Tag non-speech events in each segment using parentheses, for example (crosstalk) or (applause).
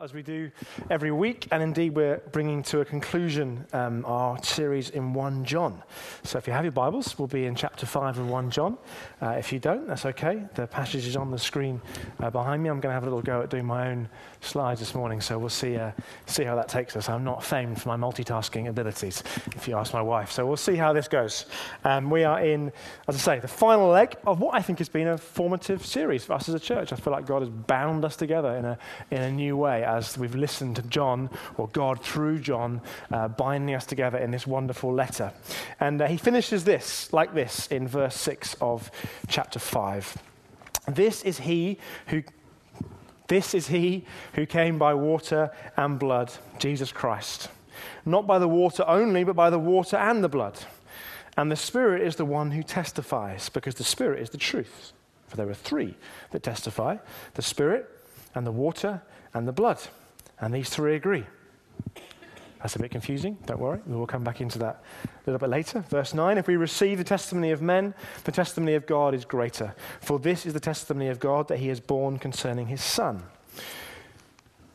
As we do every week, and indeed we're bringing to a conclusion um, our series in 1 John. So if you have your Bibles, we'll be in chapter 5 of 1 John. Uh, if you don't, that's okay. The passage is on the screen uh, behind me. I'm going to have a little go at doing my own slides this morning, so we'll see, uh, see how that takes us. I'm not famed for my multitasking abilities, if you ask my wife. So we'll see how this goes. Um, we are in, as I say, the final leg of what I think has been a formative series for us as a church. I feel like God has bound us together in a, in a new way as we've listened to John, or God through John, uh, binding us together in this wonderful letter. And uh, he finishes this, like this, in verse 6 of chapter 5. This is he who this is he who came by water and blood, Jesus Christ. Not by the water only, but by the water and the blood. And the Spirit is the one who testifies, because the Spirit is the truth. For there are three that testify the Spirit, and the water, and the blood. And these three agree. That's a bit confusing. Don't worry. We will come back into that a little bit later. Verse 9 If we receive the testimony of men, the testimony of God is greater. For this is the testimony of God that he has borne concerning his Son.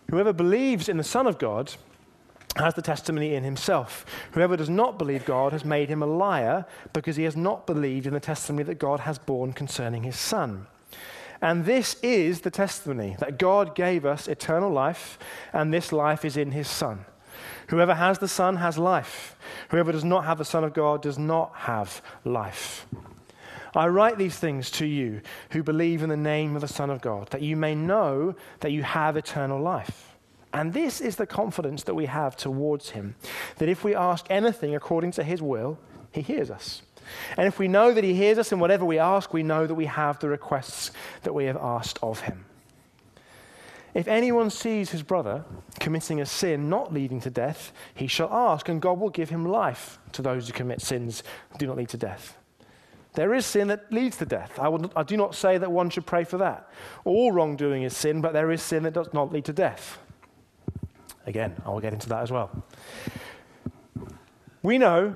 Whoever believes in the Son of God has the testimony in himself. Whoever does not believe God has made him a liar because he has not believed in the testimony that God has borne concerning his Son. And this is the testimony that God gave us eternal life, and this life is in his Son. Whoever has the Son has life. Whoever does not have the Son of God does not have life. I write these things to you who believe in the name of the Son of God, that you may know that you have eternal life. And this is the confidence that we have towards him that if we ask anything according to his will, he hears us. And if we know that he hears us in whatever we ask, we know that we have the requests that we have asked of him. If anyone sees his brother committing a sin not leading to death, he shall ask, and God will give him life to those who commit sins that do not lead to death. There is sin that leads to death. I, would, I do not say that one should pray for that. All wrongdoing is sin, but there is sin that does not lead to death. Again, I will get into that as well. We know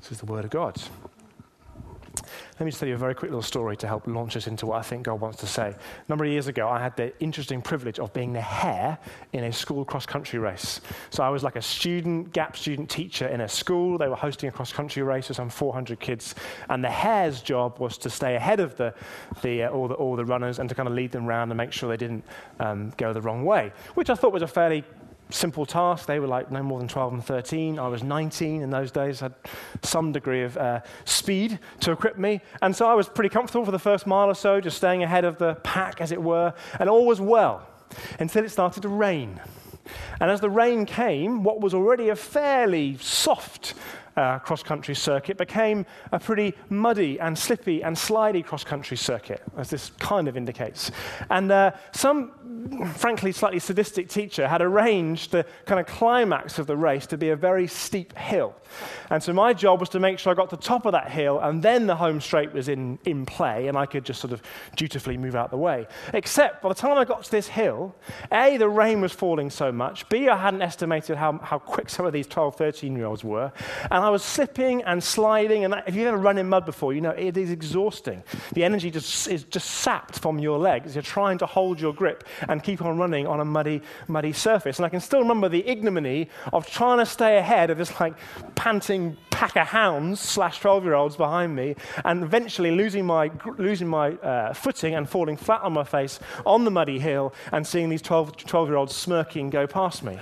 This is the word of God. Let me just tell you a very quick little story to help launch us into what I think God wants to say. A number of years ago, I had the interesting privilege of being the hare in a school cross country race. So I was like a student, gap student teacher in a school. They were hosting a cross country race with some 400 kids. And the hare's job was to stay ahead of the, the, uh, all, the, all the runners and to kind of lead them around and make sure they didn't um, go the wrong way, which I thought was a fairly simple task. They were like no more than 12 and 13. I was 19 in those days, had some degree of uh, speed to equip me. And so I was pretty comfortable for the first mile or so, just staying ahead of the pack, as it were. And all was well until it started to rain. And as the rain came, what was already a fairly soft uh, cross country circuit became a pretty muddy and slippy and slidey cross country circuit, as this kind of indicates. And uh, some, frankly, slightly sadistic teacher had arranged the kind of climax of the race to be a very steep hill. And so my job was to make sure I got to the top of that hill, and then the home straight was in, in play, and I could just sort of dutifully move out the way. Except by the time I got to this hill, A, the rain was falling so much, B, I hadn't estimated how, how quick some of these 12, 13 year olds were, and I was slipping and sliding. And if you've ever run in mud before, you know it is exhausting. The energy just is just sapped from your legs. You're trying to hold your grip and keep on running on a muddy, muddy surface. And I can still remember the ignominy of trying to stay ahead of this like panting pack of hounds slash 12 year olds behind me and eventually losing my, losing my uh, footing and falling flat on my face on the muddy hill and seeing these 12 year olds smirking go past me.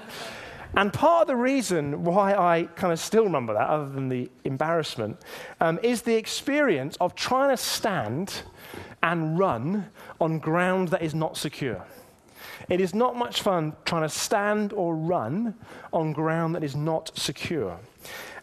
And part of the reason why I kind of still remember that, other than the embarrassment, um, is the experience of trying to stand and run on ground that is not secure. It is not much fun trying to stand or run on ground that is not secure.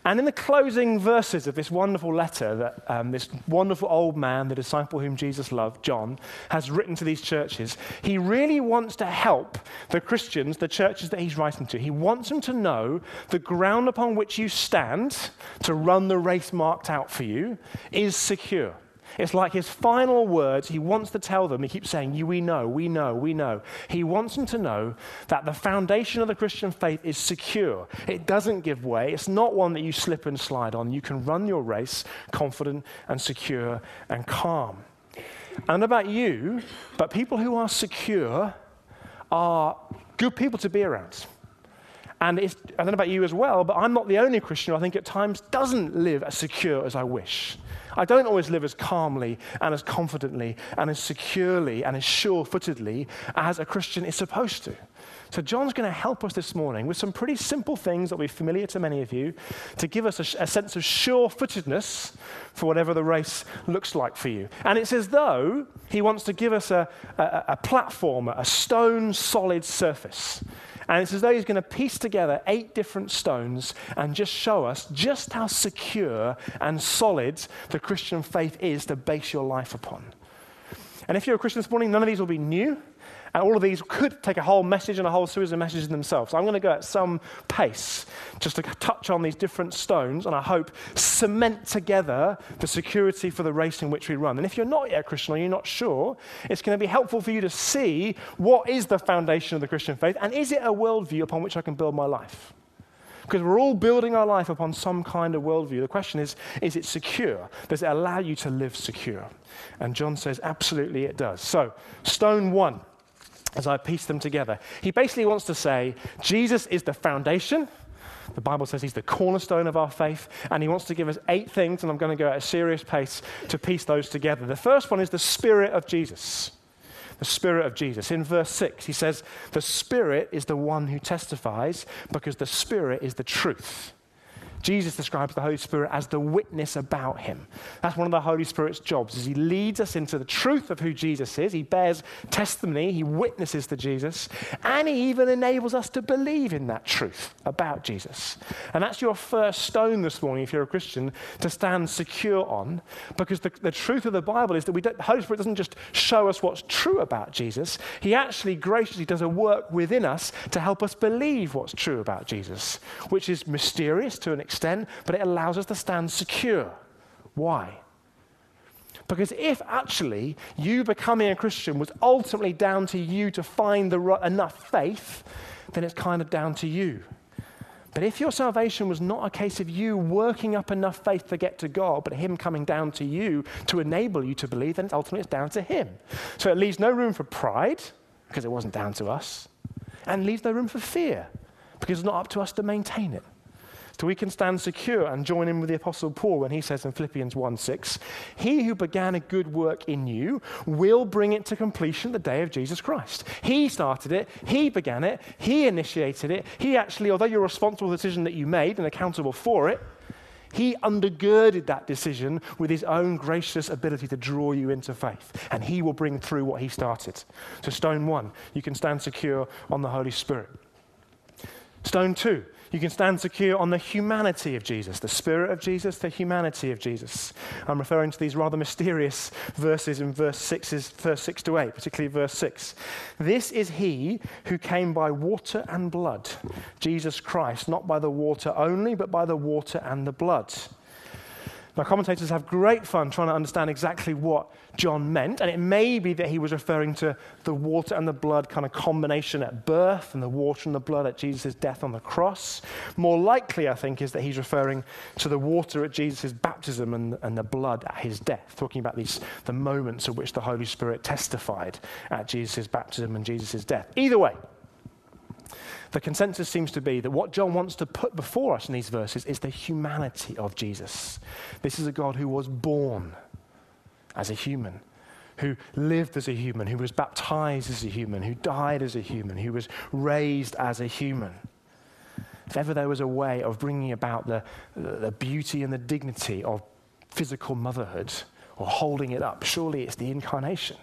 And in the closing verses of this wonderful letter that um, this wonderful old man, the disciple whom Jesus loved, John, has written to these churches, he really wants to help the Christians, the churches that he's writing to. He wants them to know the ground upon which you stand to run the race marked out for you is secure. It's like his final words. He wants to tell them, he keeps saying, We know, we know, we know. He wants them to know that the foundation of the Christian faith is secure. It doesn't give way. It's not one that you slip and slide on. You can run your race confident and secure and calm. And about you, but people who are secure are good people to be around. And I don't know about you as well, but I'm not the only Christian who I think at times doesn't live as secure as I wish. I don't always live as calmly and as confidently and as securely and as sure footedly as a Christian is supposed to. So, John's going to help us this morning with some pretty simple things that will be familiar to many of you to give us a, a sense of sure footedness for whatever the race looks like for you. And it's as though he wants to give us a, a, a platform, a stone solid surface and it's as though he's going to piece together eight different stones and just show us just how secure and solid the Christian faith is to base your life upon. And if you're a Christian this morning, none of these will be new. And all of these could take a whole message and a whole series of messages in themselves. So I'm going to go at some pace just to touch on these different stones and I hope cement together the security for the race in which we run. And if you're not yet a Christian or you're not sure, it's going to be helpful for you to see what is the foundation of the Christian faith and is it a worldview upon which I can build my life? Because we're all building our life upon some kind of worldview. The question is is it secure? Does it allow you to live secure? And John says, absolutely it does. So, stone one as I piece them together. He basically wants to say Jesus is the foundation. The Bible says he's the cornerstone of our faith, and he wants to give us eight things, and I'm going to go at a serious pace to piece those together. The first one is the Spirit of Jesus. The Spirit of Jesus. In verse 6, he says, The Spirit is the one who testifies because the Spirit is the truth. Jesus describes the Holy Spirit as the witness about him. That's one of the Holy Spirit's jobs, is he leads us into the truth of who Jesus is. He bears testimony, he witnesses to Jesus, and he even enables us to believe in that truth about Jesus. And that's your first stone this morning, if you're a Christian, to stand secure on, because the, the truth of the Bible is that the Holy Spirit doesn't just show us what's true about Jesus, he actually graciously does a work within us to help us believe what's true about Jesus, which is mysterious to an extent extent, but it allows us to stand secure. Why? Because if actually you becoming a Christian was ultimately down to you to find the, right, enough faith, then it's kind of down to you. But if your salvation was not a case of you working up enough faith to get to God, but Him coming down to you to enable you to believe, then ultimately it's down to Him. So it leaves no room for pride, because it wasn't down to us, and leaves no room for fear, because it's not up to us to maintain it. So we can stand secure and join in with the Apostle Paul when he says in Philippians 1 6, He who began a good work in you will bring it to completion the day of Jesus Christ. He started it, He began it, He initiated it. He actually, although you're responsible for the decision that you made and accountable for it, he undergirded that decision with his own gracious ability to draw you into faith. And he will bring through what he started. So, stone one, you can stand secure on the Holy Spirit. Stone two, you can stand secure on the humanity of Jesus, the spirit of Jesus, the humanity of Jesus. I'm referring to these rather mysterious verses in verse 6, verse 6 to 8, particularly verse 6. This is he who came by water and blood, Jesus Christ, not by the water only, but by the water and the blood. Now, commentators have great fun trying to understand exactly what John meant, and it may be that he was referring to the water and the blood kind of combination at birth and the water and the blood at Jesus' death on the cross. More likely, I think, is that he's referring to the water at Jesus' baptism and, and the blood at his death, talking about these, the moments at which the Holy Spirit testified at Jesus' baptism and Jesus' death. Either way, the consensus seems to be that what John wants to put before us in these verses is the humanity of Jesus. This is a God who was born as a human, who lived as a human, who was baptized as a human, who died as a human, who was raised as a human. If ever there was a way of bringing about the, the beauty and the dignity of physical motherhood or holding it up, surely it's the incarnation.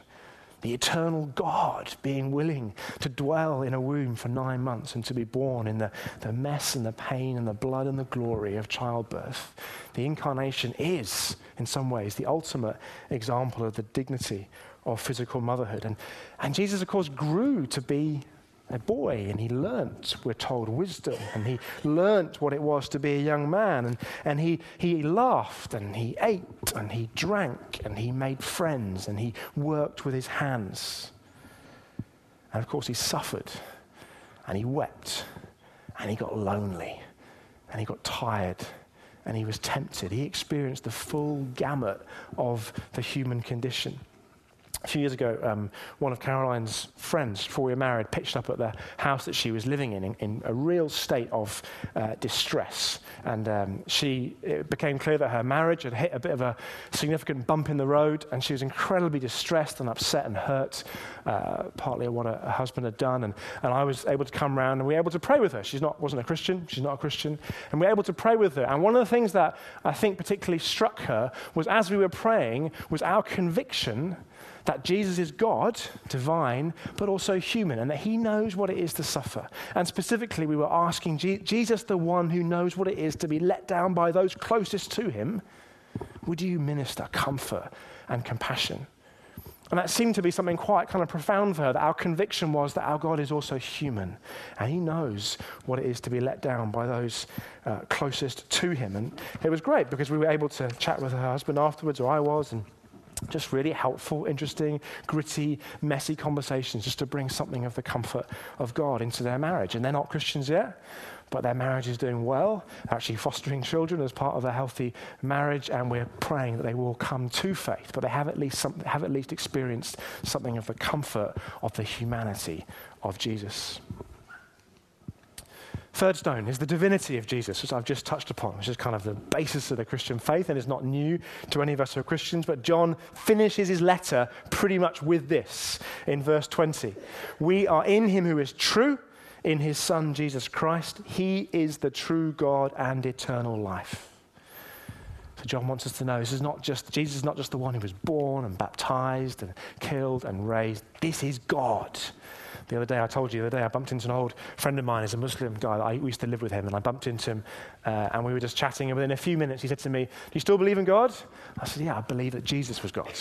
The eternal God being willing to dwell in a womb for nine months and to be born in the, the mess and the pain and the blood and the glory of childbirth. The incarnation is, in some ways, the ultimate example of the dignity of physical motherhood. And, and Jesus, of course, grew to be a boy and he learnt, we're told, wisdom and he learnt what it was to be a young man and, and he, he laughed and he ate and he drank and he made friends and he worked with his hands. And of course, he suffered and he wept and he got lonely and he got tired and he was tempted. He experienced the full gamut of the human condition. A few years ago, um, one of Caroline's friends, before we were married, pitched up at the house that she was living in in, in a real state of uh, distress. And um, she, it became clear that her marriage had hit a bit of a significant bump in the road, and she was incredibly distressed and upset and hurt, uh, partly at what her, husband had done. And, and I was able to come round and we were able to pray with her. She wasn't a Christian, she's not a Christian. And we were able to pray with her. And one of the things that I think particularly struck her was as we were praying, was our conviction that Jesus is God, divine, but also human, and that he knows what it is to suffer. And specifically, we were asking Jesus, the one who knows what it is to be let down by those closest to him, would you minister comfort and compassion? And that seemed to be something quite kind of profound for her, that our conviction was that our God is also human. And he knows what it is to be let down by those uh, closest to him. And it was great because we were able to chat with her husband afterwards, or I was, and just really helpful, interesting, gritty, messy conversations just to bring something of the comfort of God into their marriage. And they're not Christians yet, but their marriage is doing well, actually fostering children as part of a healthy marriage, and we're praying that they will come to faith. But they have at least, some, have at least experienced something of the comfort of the humanity of Jesus. Third stone is the divinity of Jesus, which I've just touched upon, which is kind of the basis of the Christian faith and is not new to any of us who are Christians. But John finishes his letter pretty much with this in verse 20. We are in him who is true, in his Son Jesus Christ. He is the true God and eternal life. So John wants us to know this is not just Jesus is not just the one who was born and baptized and killed and raised. This is God the other day, I told you the other day, I bumped into an old friend of mine, he's a Muslim guy. I used to live with him, and I bumped into him, uh, and we were just chatting. And within a few minutes, he said to me, Do you still believe in God? I said, Yeah, I believe that Jesus was God.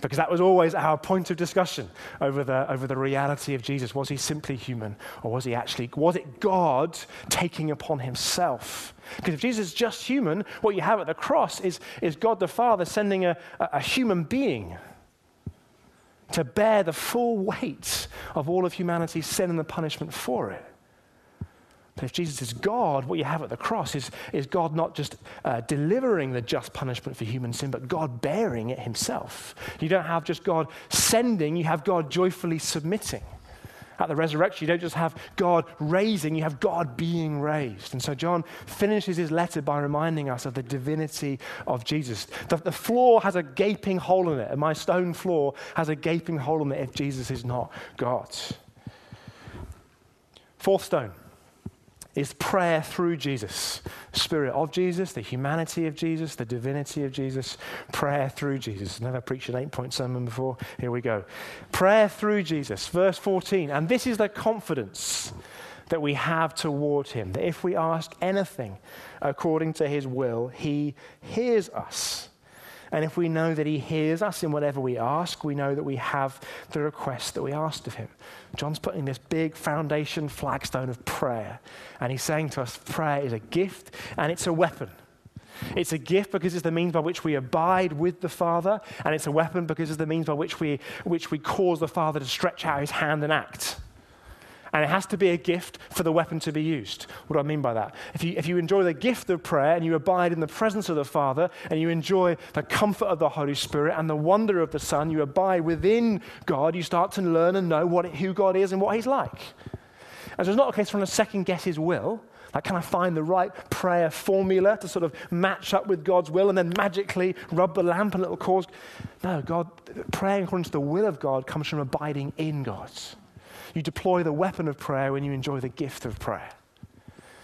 Because that was always our point of discussion over the, over the reality of Jesus. Was he simply human, or was he actually, was it God taking upon himself? Because if Jesus is just human, what you have at the cross is, is God the Father sending a, a human being to bear the full weight of all of humanity's sin and the punishment for it. But if Jesus is God, what you have at the cross is, is God not just uh, delivering the just punishment for human sin, but God bearing it himself. You don't have just God sending, you have God joyfully submitting at the resurrection, you don't just have God raising, you have God being raised. And so John finishes his letter by reminding us of the divinity of Jesus. The, the floor has a gaping hole in it, and my stone floor has a gaping hole in it if Jesus is not God. Fourth stone is prayer through Jesus. Spirit of Jesus, the humanity of Jesus, the divinity of Jesus, prayer through Jesus. Never preached an eight point sermon before. Here we go. Prayer through Jesus, verse 14. And this is the confidence that we have toward him that if we ask anything according to his will, he hears us. And if we know that he hears us in whatever we ask, we know that we have the request that we asked of him. John's putting this big foundation flagstone of prayer. And he's saying to us, prayer is a gift and it's a weapon. It's a gift because it's the means by which we abide with the Father, and it's a weapon because it's the means by which we, which we cause the Father to stretch out his hand and act. And it has to be a gift for the weapon to be used. What do I mean by that? If you, if you enjoy the gift of prayer and you abide in the presence of the Father and you enjoy the comfort of the Holy Spirit and the wonder of the Son, you abide within God, you start to learn and know what, who God is and what He's like. And so it's not a case for trying to second guess His will. Like, can I find the right prayer formula to sort of match up with God's will and then magically rub the lamp and it'll cause. No, God, praying according to the will of God comes from abiding in God's. You deploy the weapon of prayer when you enjoy the gift of prayer.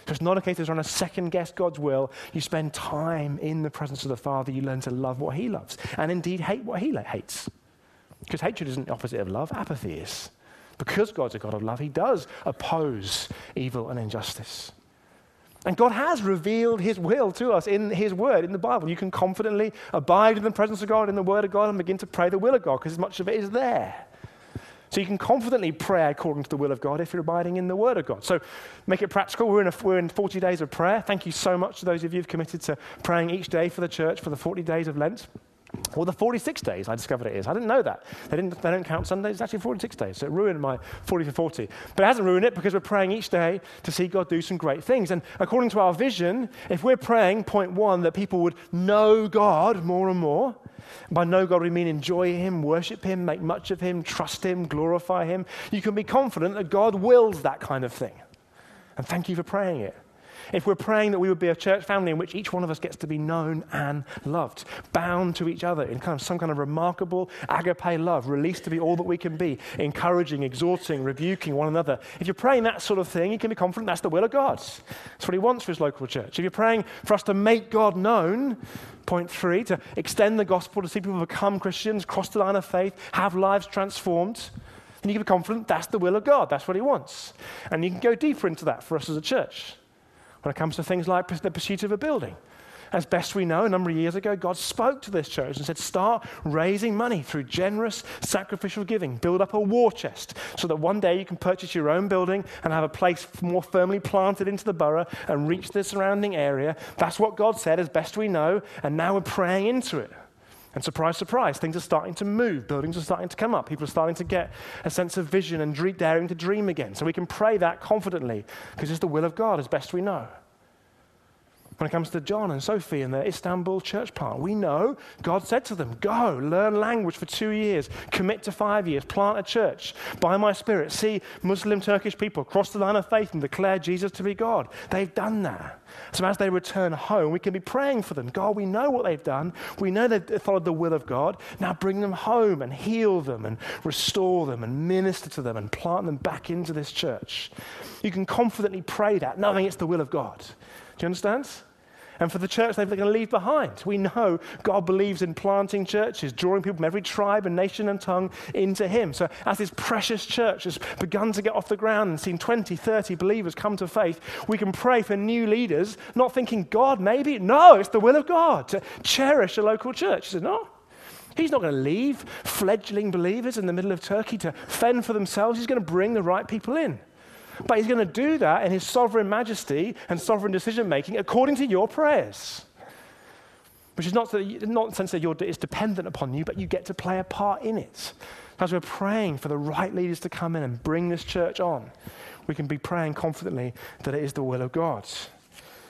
So it's not a case of trying to second guess God's will. You spend time in the presence of the Father. You learn to love what He loves and indeed hate what He hates. Because hatred isn't the opposite of love, apathy is. Because God's a God of love, He does oppose evil and injustice. And God has revealed His will to us in His Word, in the Bible. You can confidently abide in the presence of God, in the Word of God, and begin to pray the will of God because much of it is there. So you can confidently pray according to the will of God if you're abiding in the Word of God. So make it practical. We're in, a, we're in 40 days of prayer. Thank you so much to those of you who've committed to praying each day for the church for the 40 days of Lent. Well, the 46 days, I discovered it is. I didn't know that. They, didn't, they don't count Sundays. It's actually 46 days. So it ruined my 40 to 40. But it hasn't ruined it because we're praying each day to see God do some great things. And according to our vision, if we're praying, point one, that people would know God more and more, by know God, we mean enjoy Him, worship Him, make much of Him, trust Him, glorify Him. You can be confident that God wills that kind of thing. And thank you for praying it if we're praying that we would be a church family in which each one of us gets to be known and loved, bound to each other in kind of some kind of remarkable agape love, released to be all that we can be, encouraging, exhorting, rebuking one another. If you're praying that sort of thing, you can be confident that's the will of God. That's what He wants for His local church. If you're praying for us to make God known, point three, to extend the gospel, to see people become Christians, cross the line of faith, have lives transformed, then you can be confident that's the will of God. That's what He wants. And you can go deeper into that for us as a church when it comes to things like the pursuit of a building. As best we know, a number of years ago, God spoke to this church and said, Start raising money through generous sacrificial giving. Build up a war chest so that one day you can purchase your own building and have a place more firmly planted into the borough and reach the surrounding area. That's what God said, as best we know, and now we're praying into it. And surprise, surprise, things are starting to move. Buildings are starting to come up. People are starting to get a sense of vision and daring to dream again. So we can pray that confidently because it's the will of God as best we know when it comes to John and Sophie and their Istanbul church plant. We know God said to them, Go, learn language for two years, commit to five years, plant a church by my spirit. See Muslim Turkish people cross the line of faith and declare Jesus to be God. They've done that. So as they return home, we can be praying for them. God, we know what they've done. We know they've followed the will of God. Now bring them home and heal them and restore them and minister to them and plant them back into this church. You can confidently pray that, knowing it's the will of God. Do you understand? And for the church they're going to leave behind. We know God believes in planting churches, drawing people from every tribe and nation and tongue into Him. So, as this precious church has begun to get off the ground and seen 20, 30 believers come to faith, we can pray for new leaders, not thinking, God, maybe. No, it's the will of God to cherish a local church. He said, No. He's not going to leave fledgling believers in the middle of Turkey to fend for themselves. He's going to bring the right people in. But he's going to do that in his sovereign majesty and sovereign decision making according to your prayers. Which is not, that, not in the sense that it's dependent upon you, but you get to play a part in it. As we're praying for the right leaders to come in and bring this church on, we can be praying confidently that it is the will of God.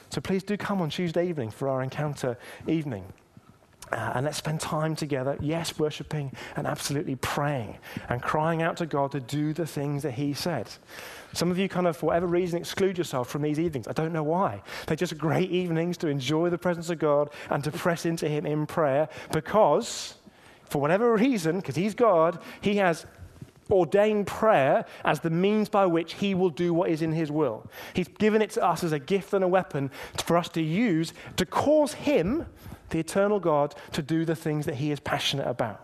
So please do come on Tuesday evening for our encounter evening. Uh, and let's spend time together, yes, worshiping and absolutely praying and crying out to God to do the things that He said. Some of you, kind of, for whatever reason, exclude yourself from these evenings. I don't know why. They're just great evenings to enjoy the presence of God and to press into Him in prayer because, for whatever reason, because He's God, He has ordained prayer as the means by which He will do what is in His will. He's given it to us as a gift and a weapon for us to use to cause Him the eternal God to do the things that he is passionate about.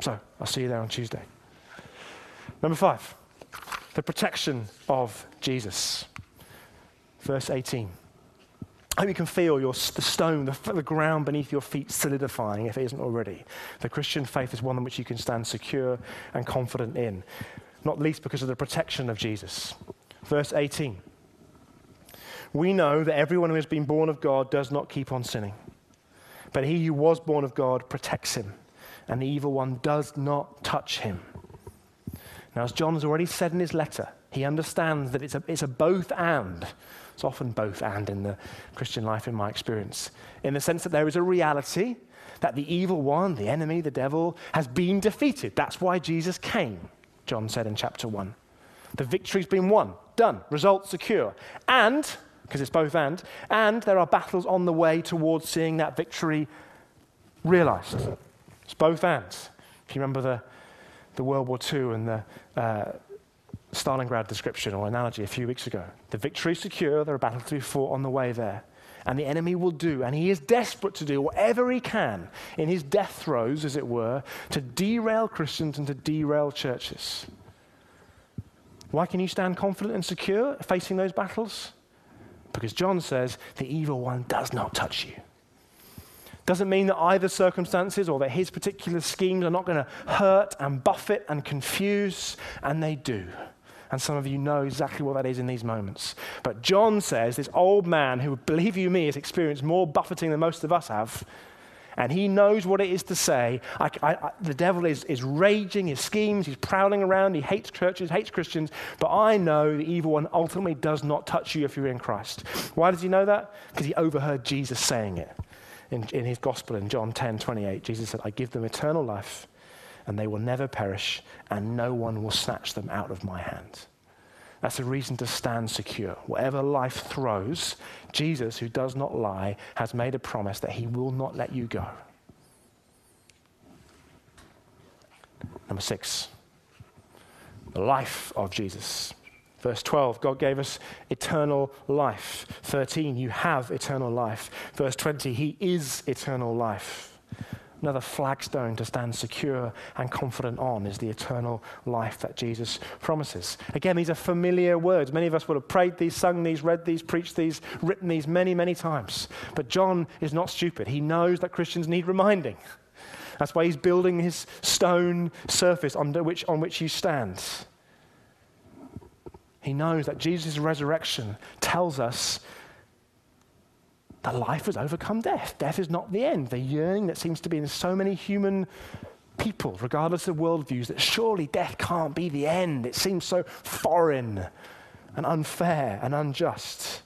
So, I'll see you there on Tuesday. Number five, the protection of Jesus. Verse 18. I hope you can feel your, the stone, the, the ground beneath your feet solidifying if it isn't already. The Christian faith is one in which you can stand secure and confident in, not least because of the protection of Jesus. Verse 18. We know that everyone who has been born of God does not keep on sinning. But he who was born of God protects him, and the evil one does not touch him. Now, as John has already said in his letter, he understands that it's a, it's a both and. It's often both and in the Christian life, in my experience, in the sense that there is a reality that the evil one, the enemy, the devil, has been defeated. That's why Jesus came, John said in chapter 1. The victory's been won, done, results secure. And because it's both and. And there are battles on the way towards seeing that victory realized. It's both and. If you remember the, the World War II and the uh, Stalingrad description or analogy a few weeks ago, the victory is secure, there are battles to be fought on the way there. And the enemy will do, and he is desperate to do whatever he can in his death throes, as it were, to derail Christians and to derail churches. Why can you stand confident and secure facing those battles? Because John says the evil one does not touch you. Doesn't mean that either circumstances or that his particular schemes are not going to hurt and buffet and confuse, and they do. And some of you know exactly what that is in these moments. But John says this old man who, believe you me, has experienced more buffeting than most of us have. And he knows what it is to say, I, I, I, the devil is, is raging, his schemes, he's prowling around, he hates churches, hates Christians, but I know the evil one ultimately does not touch you if you're in Christ. Why does he know that? Because he overheard Jesus saying it in, in his gospel in John 10 28. Jesus said, I give them eternal life, and they will never perish, and no one will snatch them out of my hand. That's a reason to stand secure. Whatever life throws, Jesus, who does not lie, has made a promise that he will not let you go. Number six, the life of Jesus. Verse 12, God gave us eternal life. 13, you have eternal life. Verse 20, He is eternal life. Another flagstone to stand secure and confident on is the eternal life that Jesus promises. Again, these are familiar words. Many of us would have prayed these, sung these, read these, preached these, written these many, many times. But John is not stupid. He knows that Christians need reminding. That's why he's building his stone surface under which, on which you stand. He knows that Jesus' resurrection tells us that life has overcome death. Death is not the end. The yearning that seems to be in so many human people, regardless of worldviews, that surely death can't be the end. It seems so foreign and unfair and unjust.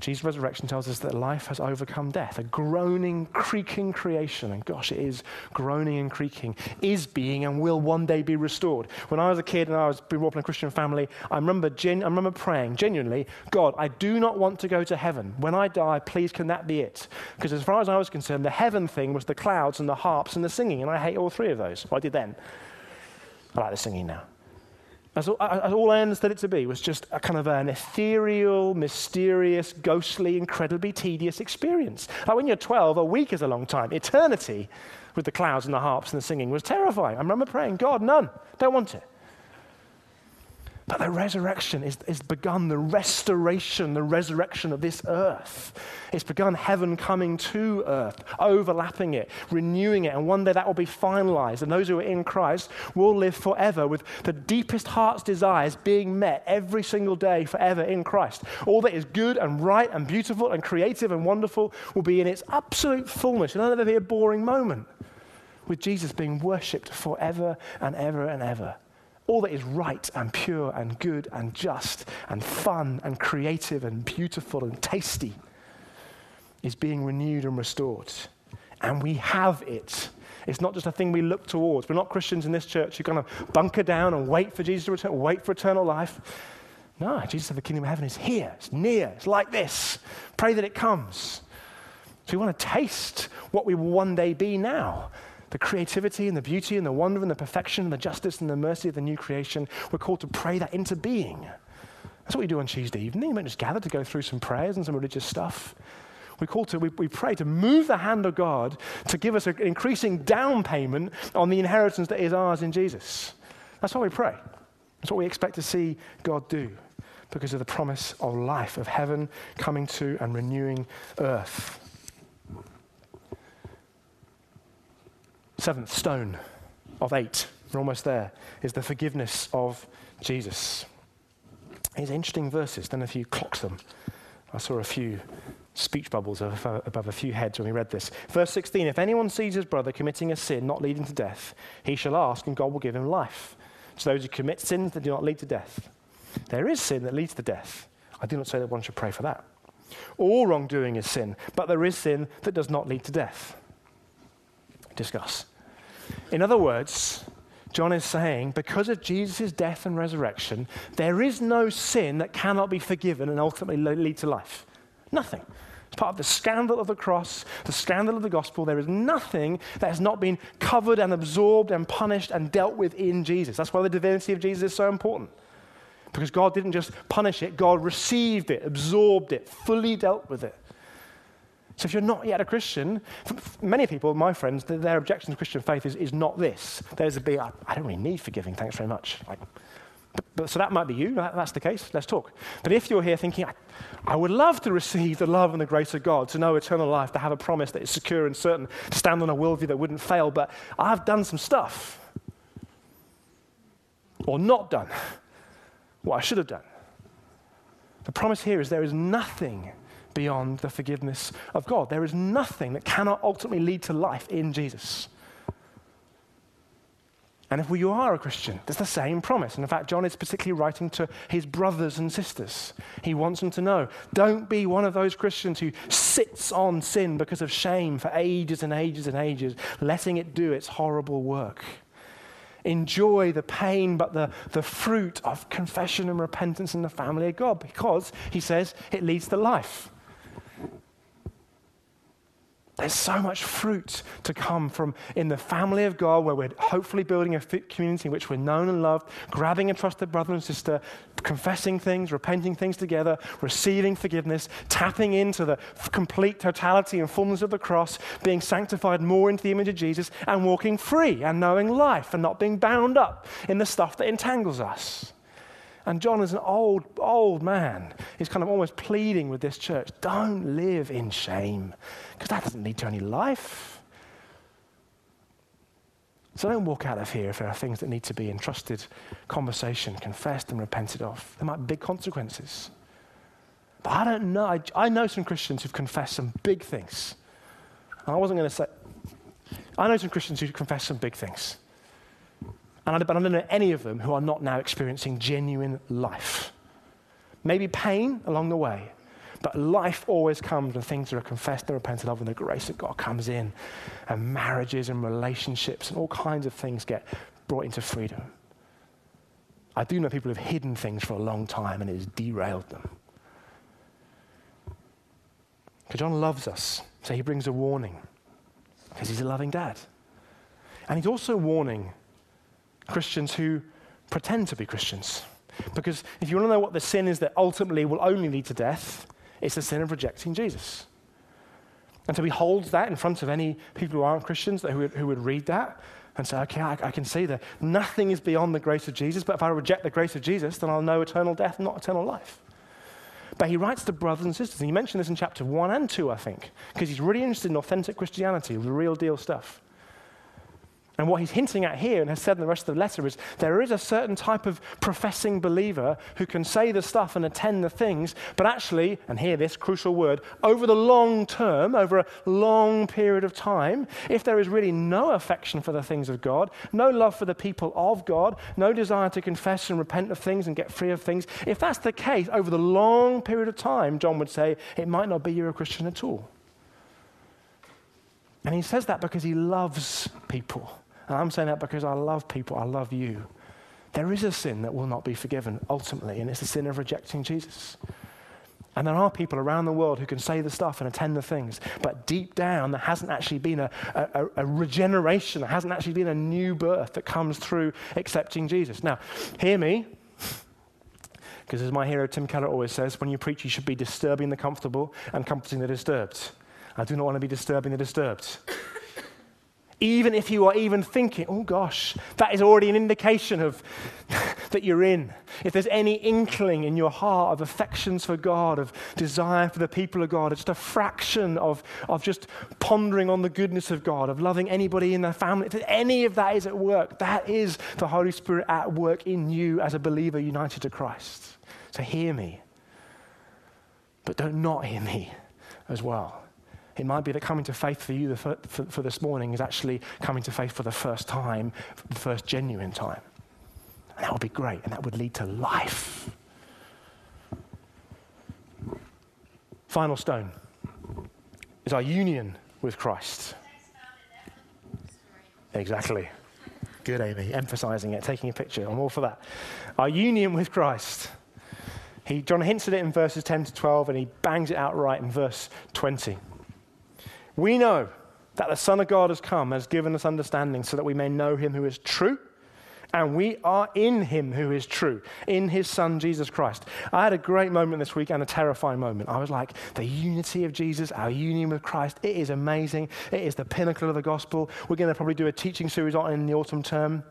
Jesus' resurrection tells us that life has overcome death. A groaning, creaking creation, and gosh, it is groaning and creaking, is being and will one day be restored. When I was a kid and I was brought up in a Christian family, I remember, gen- I remember praying genuinely, God, I do not want to go to heaven. When I die, please can that be it? Because as far as I was concerned, the heaven thing was the clouds and the harps and the singing, and I hate all three of those. Well, I did then. I like the singing now. That's all, all, I understood it to be was just a kind of an ethereal, mysterious, ghostly, incredibly tedious experience. Like when you're 12, a week is a long time. Eternity with the clouds and the harps and the singing was terrifying. I remember praying, God, none, don't want it. But the resurrection is, is begun, the restoration, the resurrection of this earth. It's begun heaven coming to earth, overlapping it, renewing it, and one day that will be finalized. And those who are in Christ will live forever with the deepest heart's desires being met every single day forever in Christ. All that is good and right and beautiful and creative and wonderful will be in its absolute fullness. It'll never be a boring moment with Jesus being worshipped forever and ever and ever all that is right and pure and good and just and fun and creative and beautiful and tasty is being renewed and restored. And we have it. It's not just a thing we look towards. We're not Christians in this church who kind of bunker down and wait for Jesus to return, wait for eternal life. No, Jesus said the kingdom of heaven is here, it's near, it's like this. Pray that it comes. So we want to taste what we will one day be now the creativity and the beauty and the wonder and the perfection and the justice and the mercy of the new creation, we're called to pray that into being. That's what we do on Tuesday evening. We don't just gather to go through some prayers and some religious stuff. We're called to, we, we pray to move the hand of God to give us an increasing down payment on the inheritance that is ours in Jesus. That's why we pray. That's what we expect to see God do because of the promise of life, of heaven coming to and renewing earth. Seventh stone of eight, we're almost there, is the forgiveness of Jesus. These interesting verses, don't know if you them. I saw a few speech bubbles above a few heads when we read this. Verse 16 If anyone sees his brother committing a sin not leading to death, he shall ask, and God will give him life. To those who commit sins that do not lead to death. There is sin that leads to death. I do not say that one should pray for that. All wrongdoing is sin, but there is sin that does not lead to death discuss. In other words, John is saying, because of Jesus' death and resurrection, there is no sin that cannot be forgiven and ultimately lead to life. Nothing. It's part of the scandal of the cross, the scandal of the gospel. There is nothing that has not been covered and absorbed and punished and dealt with in Jesus. That's why the divinity of Jesus is so important. Because God didn't just punish it, God received it, absorbed it, fully dealt with it. So if you're not yet a Christian, many people, my friends, their objection to Christian faith is, is not this. There's a big, I don't really need forgiving, thanks very much. Like, but, but, so that might be you, that, that's the case, let's talk. But if you're here thinking, I, I would love to receive the love and the grace of God, to know eternal life, to have a promise that is secure and certain, to stand on a worldview that wouldn't fail, but I've done some stuff, or not done what I should have done. The promise here is there is nothing beyond the forgiveness of God. There is nothing that cannot ultimately lead to life in Jesus. And if you are a Christian, there's the same promise. And in fact, John is particularly writing to his brothers and sisters. He wants them to know don't be one of those Christians who sits on sin because of shame for ages and ages and ages, letting it do its horrible work. Enjoy the pain, but the, the fruit of confession and repentance in the family of God because, he says, it leads to life. There's so much fruit to come from in the family of God where we're hopefully building a community in which we're known and loved, grabbing a trusted brother and sister, confessing things, repenting things together, receiving forgiveness, tapping into the complete totality and fullness of the cross, being sanctified more into the image of Jesus, and walking free and knowing life and not being bound up in the stuff that entangles us. And John, is an old, old man, He's kind of almost pleading with this church don't live in shame, because that doesn't lead to any life. So don't walk out of here if there are things that need to be entrusted conversation, confessed, and repented of. There might be big consequences. But I don't know. I, I know some Christians who've confessed some big things. And I wasn't going to say, I know some Christians who confess some big things. And I, but I don't know any of them who are not now experiencing genuine life. Maybe pain along the way, but life always comes when things are confessed and repented of, and the grace of God comes in, and marriages and relationships and all kinds of things get brought into freedom. I do know people who've hidden things for a long time and it has derailed them. Because John loves us, so he brings a warning, because he's a loving dad. And he's also warning Christians who pretend to be Christians. Because if you want to know what the sin is that ultimately will only lead to death, it's the sin of rejecting Jesus. And so he holds that in front of any people who aren't Christians who would, who would read that and say, okay, I, I, can see that nothing is beyond the grace of Jesus, but if I reject the grace of Jesus, then I'll know eternal death, not eternal life. But he writes to brothers and sisters, and he mentioned this in chapter 1 and 2, I think, because he's really interested in authentic Christianity, the real deal stuff. And what he's hinting at here and has said in the rest of the letter is there is a certain type of professing believer who can say the stuff and attend the things, but actually, and hear this crucial word, over the long term, over a long period of time, if there is really no affection for the things of God, no love for the people of God, no desire to confess and repent of things and get free of things, if that's the case over the long period of time, John would say, it might not be you're a Christian at all. And he says that because he loves people. And I'm saying that because I love people, I love you. There is a sin that will not be forgiven ultimately, and it's the sin of rejecting Jesus. And there are people around the world who can say the stuff and attend the things, but deep down, there hasn't actually been a, a, a, regeneration, there hasn't actually been a new birth that comes through accepting Jesus. Now, hear me, because as my hero Tim Keller always says, when you preach, you should be disturbing the comfortable and comforting the disturbed. I do not want to be disturbing the disturbed. Even if you are even thinking, oh gosh, that is already an indication of (laughs) that you're in. If there's any inkling in your heart of affections for God, of desire for the people of God, just a fraction of, of just pondering on the goodness of God, of loving anybody in their family, if any of that is at work, that is the Holy Spirit at work in you as a believer united to Christ. So hear me, but don't not hear me as well. It might be that coming to faith for you for, for, for this morning is actually coming to faith for the first time, the first genuine time. And that would be great, and that would lead to life. Final stone is our union with Christ. Exactly. Good, Amy. Emphasizing it, taking a picture. I'm all for that. Our union with Christ. He, John hints at it in verses 10 to 12, and he bangs it out right in verse 20. We know that the Son of God has come, has given us understanding so that we may know him who is true, And we are in him who is true, in his son Jesus Christ. I had a great moment this week and a terrifying moment. I was like, the unity of Jesus, our union with Christ, it is amazing. It is the pinnacle of the gospel. We're going to probably do a teaching series on it in the autumn term.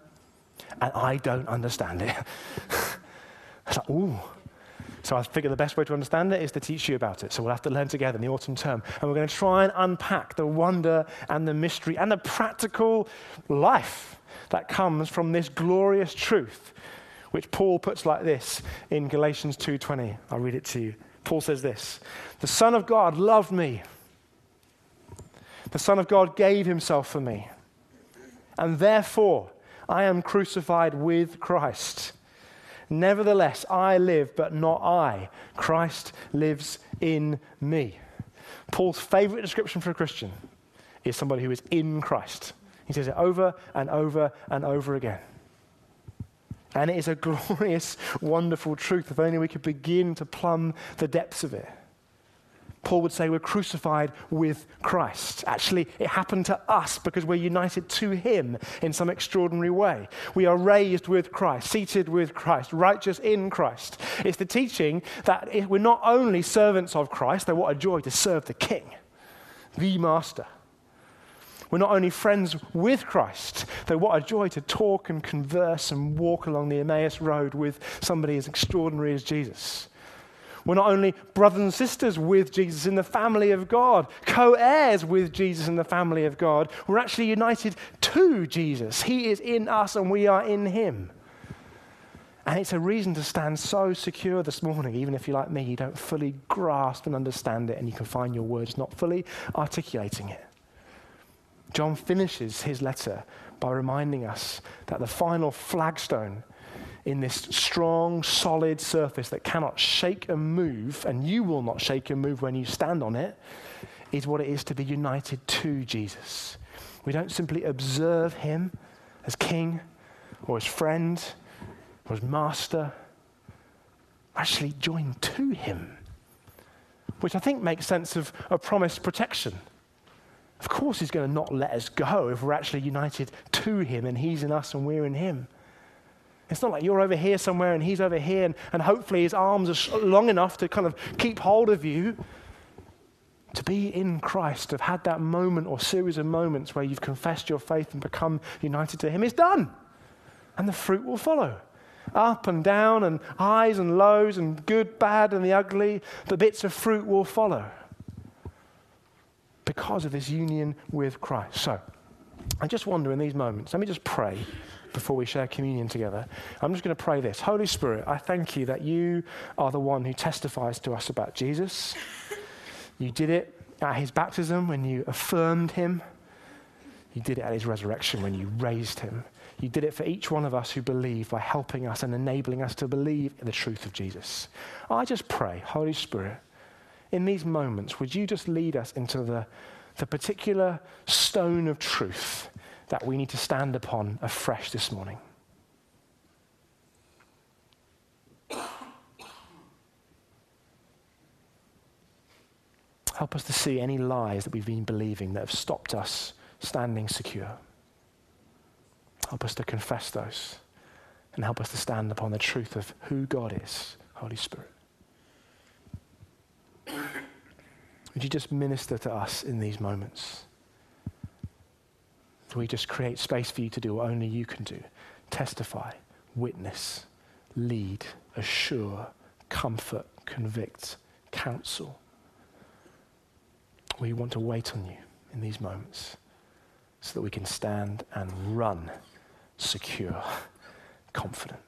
And I don't understand it. (laughs) I was like, ooh. So I figured the best way to understand it is to teach you about it. So we'll have to learn together in the autumn term. And we're going to try and unpack the wonder and the mystery and the practical life that comes from this glorious truth, which Paul puts like this in Galatians 2:20. I'll read it to you. Paul says this: "The Son of God loved me. The Son of God gave himself for me. And therefore I am crucified with Christ. Nevertheless, I live, but not I. Christ lives in me." Paul's favorite description for a Christian is somebody who is in Christ. He says it over and over and over again. And it is a glorious, wonderful truth, if only we could begin to plumb the depths of it. Paul would say we're crucified with Christ. Actually, it happened to us because we're united to him in some extraordinary way. We are raised with Christ, seated with Christ, righteous in Christ. It's the teaching that we're not only servants of Christ, though what a joy to serve the King, the Master. We're not only friends with Christ, though what a joy to talk and converse and walk along the Emmaus Road with somebody as extraordinary as Jesus. We're not only brothers and sisters with Jesus in the family of God, co heirs with Jesus in the family of God, we're actually united to Jesus. He is in us and we are in him. And it's a reason to stand so secure this morning, even if you're like me, you don't fully grasp and understand it, and you can find your words not fully articulating it. John finishes his letter by reminding us that the final flagstone in this strong, solid surface that cannot shake and move, and you will not shake and move when you stand on it, is what it is to be united to Jesus. We don't simply observe him as king or as friend or as master, We're actually join to him, which I think makes sense of a promised protection. Of course, He's going to not let us go if we're actually united to Him and He's in us and we're in Him. It's not like you're over here somewhere and He's over here, and, and hopefully His arms are long enough to kind of keep hold of you. To be in Christ, to have had that moment or series of moments where you've confessed your faith and become united to Him is done. And the fruit will follow up and down, and highs and lows, and good, bad, and the ugly. The bits of fruit will follow because of this union with Christ. So, I just wonder in these moments, let me just pray before we share communion together. I'm just going to pray this Holy Spirit, I thank you that you are the one who testifies to us about Jesus. You did it at his baptism when you affirmed him, you did it at his resurrection when you raised him. You did it for each one of us who believe by helping us and enabling us to believe in the truth of Jesus. I just pray, Holy Spirit, in these moments, would you just lead us into the, the particular stone of truth that we need to stand upon afresh this morning? Help us to see any lies that we've been believing that have stopped us standing secure. Help us to confess those and help us to stand upon the truth of who God is, Holy Spirit. Would you just minister to us in these moments? We just create space for you to do what only you can do? Testify, witness, lead, assure, comfort, convict, counsel. We want to wait on you in these moments so that we can stand and run secure, confident.